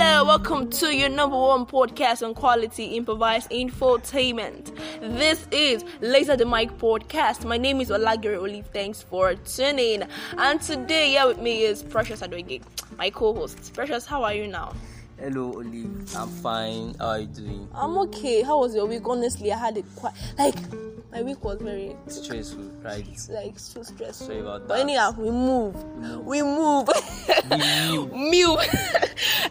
Hello, welcome to your number one podcast on quality improvised infotainment. This is Laser the Mic podcast. My name is Olagiri Olive. Thanks for tuning. And today, here with me is Precious Adoige, my co-host. Precious, how are you now? Hello, Olive. I'm fine. How are you doing? I'm okay. How was your week? Honestly, I had it quite like my week was very Stressful, right? like so stressful. Sorry about But anyhow, we move. We move. move. move.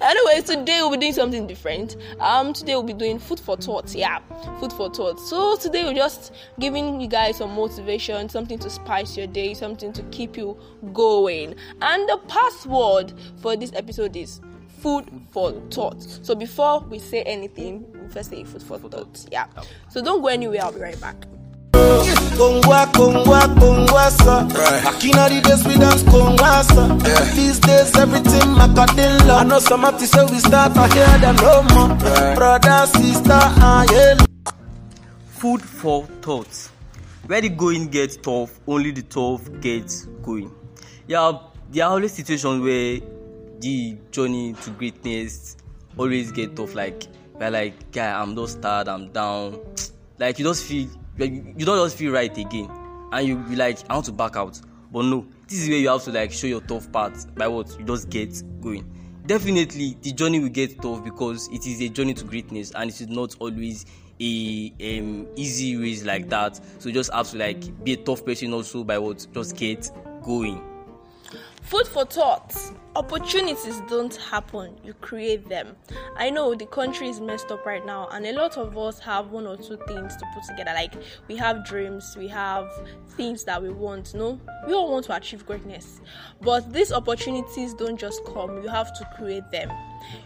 anyway, today we'll be doing something different. Um, today we'll be doing food for thought. Yeah, food for thought. So today we're just giving you guys some motivation, something to spice your day, something to keep you going. And the password for this episode is food for thought. So before we say anything, we first say food for thought. Yeah. So don't go anywhere. I'll be right back. Kongwa, Kongwa, Kongwasa. Back in the days we dance Kongwasa. These days everything Macadilla. I know some to say we start, I hear them no more. Brother, sister, ah yeah. Food for thought. Where the going gets tough, only the tough gets going. Yeah, there are always situations where the journey to greatness always get tough. Like we're like, guy, I'm just tired, I'm down. Like you just feel, you don't just feel right again, and you be like, I want to back out. But no, this is where you have to like show your tough parts by what you just get going. Definitely, the journey will get tough because it is a journey to greatness, and it is not always a um, easy race like that. So you just have to like be a tough person also by what just get going. Food for thought. Opportunities don't happen, you create them. I know the country is messed up right now, and a lot of us have one or two things to put together. Like, we have dreams, we have things that we want. No, we all want to achieve greatness, but these opportunities don't just come, you have to create them.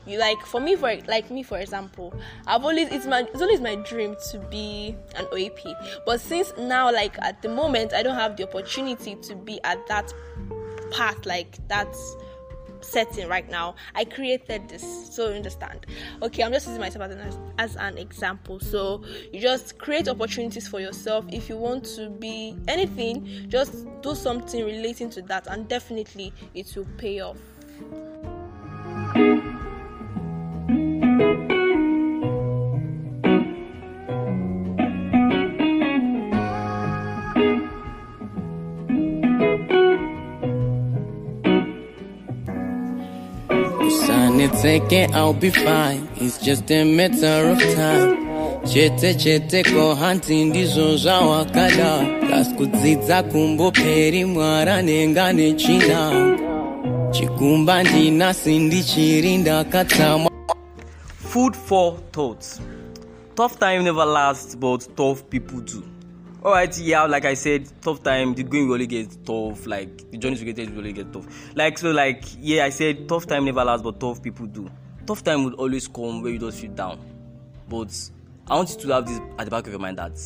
You like, for me, for like me, for example, I've always it's my it's always my dream to be an OAP, but since now, like at the moment, I don't have the opportunity to be at that path like that's setting right now. I created this so you understand. Okay i'm just using myself as an, as an example. So you just create opportunities for yourself. If you want to be anything just do something relating to that and definitely it will pay off It, take it, I'll be fine. It's just a matter of time. Chete chete ko hanti ndizo za wakada kasikudzidza kumboperi mwara nengane china chikumba ndinasi ndichiri ndakatsamwa Food for thought. Tough time never lasts, but tough people do. Alright, yeah, like I said, tough time, the going really get tough, like the journey to get there really get tough. Like so, like yeah, I said tough time never lasts, but tough people do. Tough time would always come where you just feel down. But I want you to have this at the back of your mind that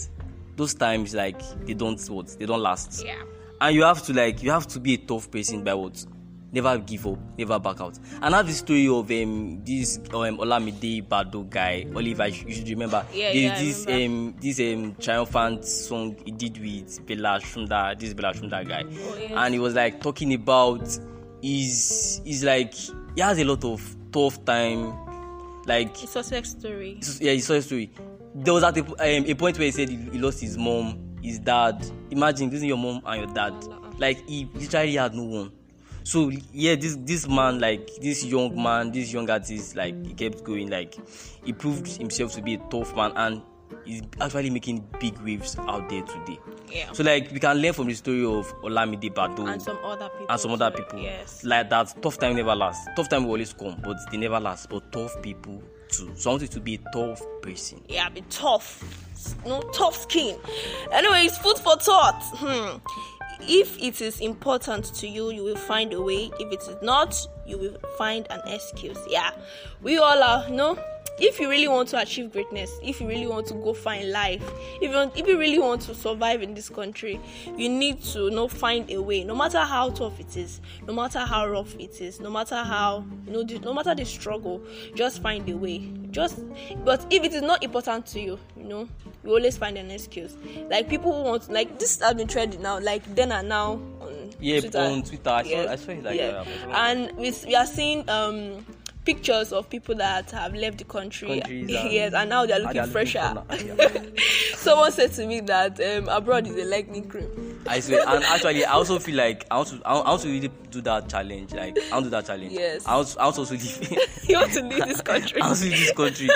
those times like they don't what they don't last. yeah and you have to like you have to be a tough person by what never give up never back out and I have the story of um this um Olamide Baddo guy oliver you should remember Yeah, There's yeah, this remember. um this um triumphant song he did with Bella Shmurda this Bella Shmurda guy Oh, yes. and he was like talking about his he's like he has a lot of tough time like it's success story yeah, saw a story. There was at a, um, a point where he said he, he lost his mom, his dad. Imagine losing your mom and your dad. Like he literally had no one. So yeah, this this man, like this young man, this young artist, like he kept going. Like he proved himself to be a tough man, and he's actually making big waves out there today. yeah So like we can learn from the story of Olamide Baddo and some other people and some other people. yes Like that, tough time never lasts. Tough time will always come, but they never last. But tough people too. So I want you to be a tough person. yeah, be tough. No tough skin. Anyways, food for thought. Hmm. If it is important to you, you will find a way. If it is not, you will find an excuse. Yeah, we all are. You know, if you really want to achieve greatness, if you really want to go find life, if you want, if you really want to survive in this country, you need to you know find a way. No matter how tough it is, no matter how rough it is, no matter how you know, the, no matter the struggle, just find a way. Just, but if it is not important to you, you know, you always find an excuse. Like people who want, like this has been trending now, like then and now on Yeah, Twitter. on Twitter. I saw, Yes. I saw it like yeah. that. and we, we are seeing um pictures of people that have left the country. And- yes, and now they're looking they fresher. looking yeah. Someone said to me that um, abroad is a lightning cream. I swear, and actually, I also feel like I want to, I want to really do that challenge. Like, I want to do that challenge. Yes. I want, I want to also live. you want to leave this country. I want to leave this country.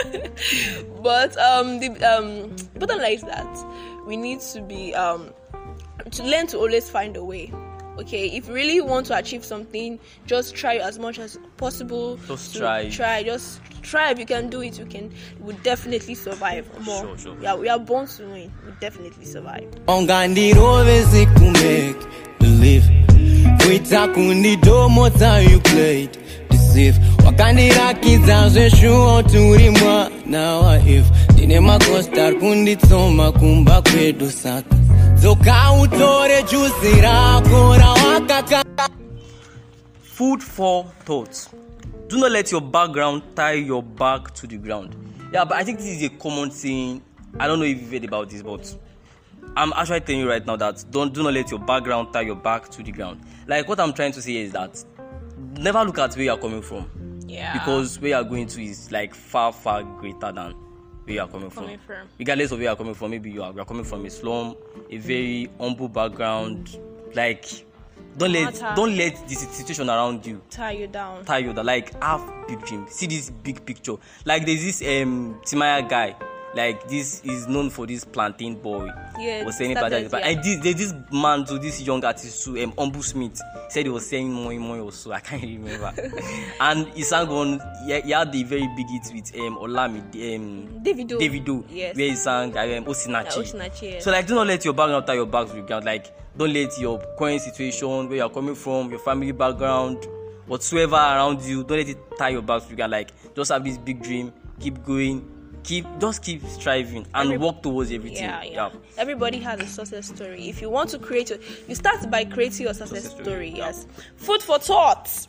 but um the um bottom line is that we need to be um to learn to always find a way okay if you really want to achieve something just try as much as possible Just try. try just try. If you can do it you can you will definitely survive. More. Sure, sure. yeah we are born to win. We definitely survive. Ungandirove sikumake believe. Kuita kundidomo time you played deceive wakandirakidza zveshuwo turi mwana waif ndine makostar kunditsoma kumba kwedu saka dzoka utore juzi rako rawakaka Food for thought. Do not let your background tie your back to the ground. Yeah, but I think this is a common thing. I don't know if you've heard about this, but I'm actually telling you right now that don't do not let your background tie your back to the ground. Like what I'm trying to say is that never look at where you are coming from. yeah Because where you are going to is like far, far greater than where you are coming from. Coming from. Regardless of where you are coming from, maybe you are, you are coming from a slum, a very humble background. Like don't let matter. don't let the situation around you tie you down tie you down. Like have big dreams. See this big picture. Like there's this um Timaya guy. Like this is known for this plantain boy. Yeah, was started, but yeah. and this, there's this man to this young artist too, um Umbu Smith said he was saying more more or so. I can't remember. and he sang on he, he had a very big hit with um Olami um Davido. Davido Yes. where he sang um, Osinachi. Yeah, Osinachi, yes. So like do not let your background tie your back to the ground. Like don't let your current situation, where you're coming from, your family background, whatsoever around you, don't let it tie your back to ground. Like just have this big dream, keep going, keep just keep striving and Every- work towards everything. yeah, yeah. Everybody has a success story. If you want to create, a, you start by creating your success, Success story, story. yeah. Yes. Food for thought.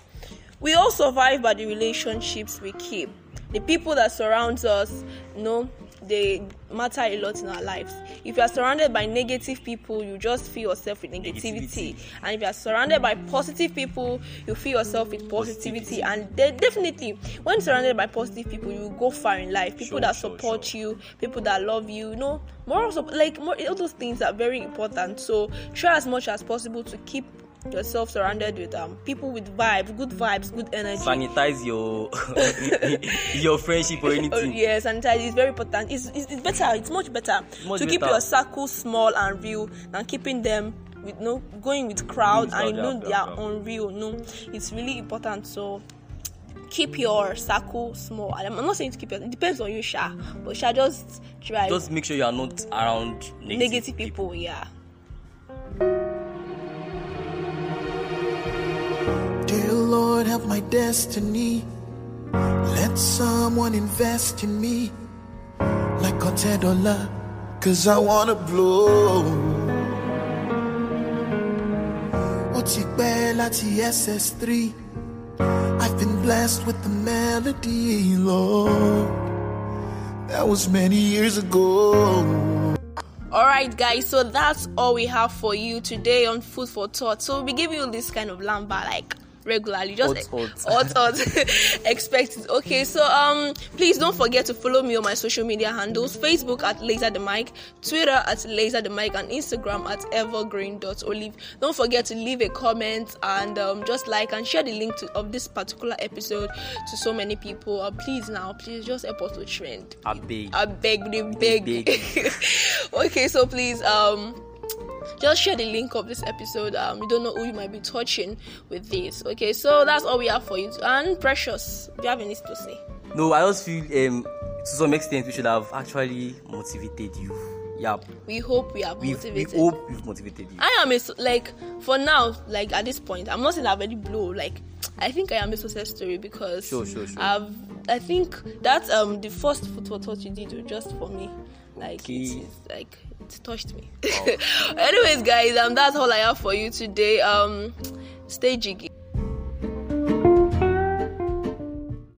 We all survive by the relationships we keep. The people that surrounds us, you know, they matter a lot in our lives. If you are surrounded by negative people, you just fill yourself with negativity. Negativity. And if you are surrounded by positive people, you fill yourself with positivity. And de- definitely, when surrounded by positive people, you go far in life. People Sure, that sure, support sure. you, people that love you, you know, more support, like more all those things are very important. So try as much as possible to keep yourself surrounded with um people with vibes, good vibes, good energy. Sanitize your your friendship or Oh, anything. yes, sanitize is very important. It's, it's, it's better. It's much better Much to keep better. your circle small and real than keeping them with no going with crowd and you know yeah, they are yeah. unreal. No, it's really important. So keep your circle small. I'm not saying to keep it. It depends on you, Sha. But Sha just try Just make sure you are not around negative, negative people. Yeah. Lord, help my destiny. Let someone invest in me like Contedola, cause I wanna blow. Ó ti pẹ́ láti SS3. I've been blessed with the melody, Lord. That was many years ago. All right, guys. So that's all we have for you today on Food for Thought. So we'll be giving you this kind of lamba like regularly. Just hot, hot. expect it. Okay. So um, please don't forget to follow me on my social media handles: Facebook at Laser the Mic, Twitter at Laser the Mic, and Instagram at evergreen.olive. Don't forget to leave a comment and um, just like and share the link to, of this particular episode to so many people. Uh, please now, please just help us to trend. I beg. I beg, they beg. Beg. okay, so please, um, just share the link of this episode. Um, you don't know who you might be touching with this. Okay, so that's all we have for you. And precious, do you have anything to say? No, I just feel um to some extent we should have actually motivated you. Yeah. We hope we have We, we motivated. hope we've motivated you. I am a like for now, like at this point, I'm not saying I've already blow. Like I think I am a success story because Sure, sure, sure. I've I think that's um the first photo thought you did was just for me. Like Okay. it is like it touched me. Anyways, guys, um that's all I have for you today. Um stay jiggy.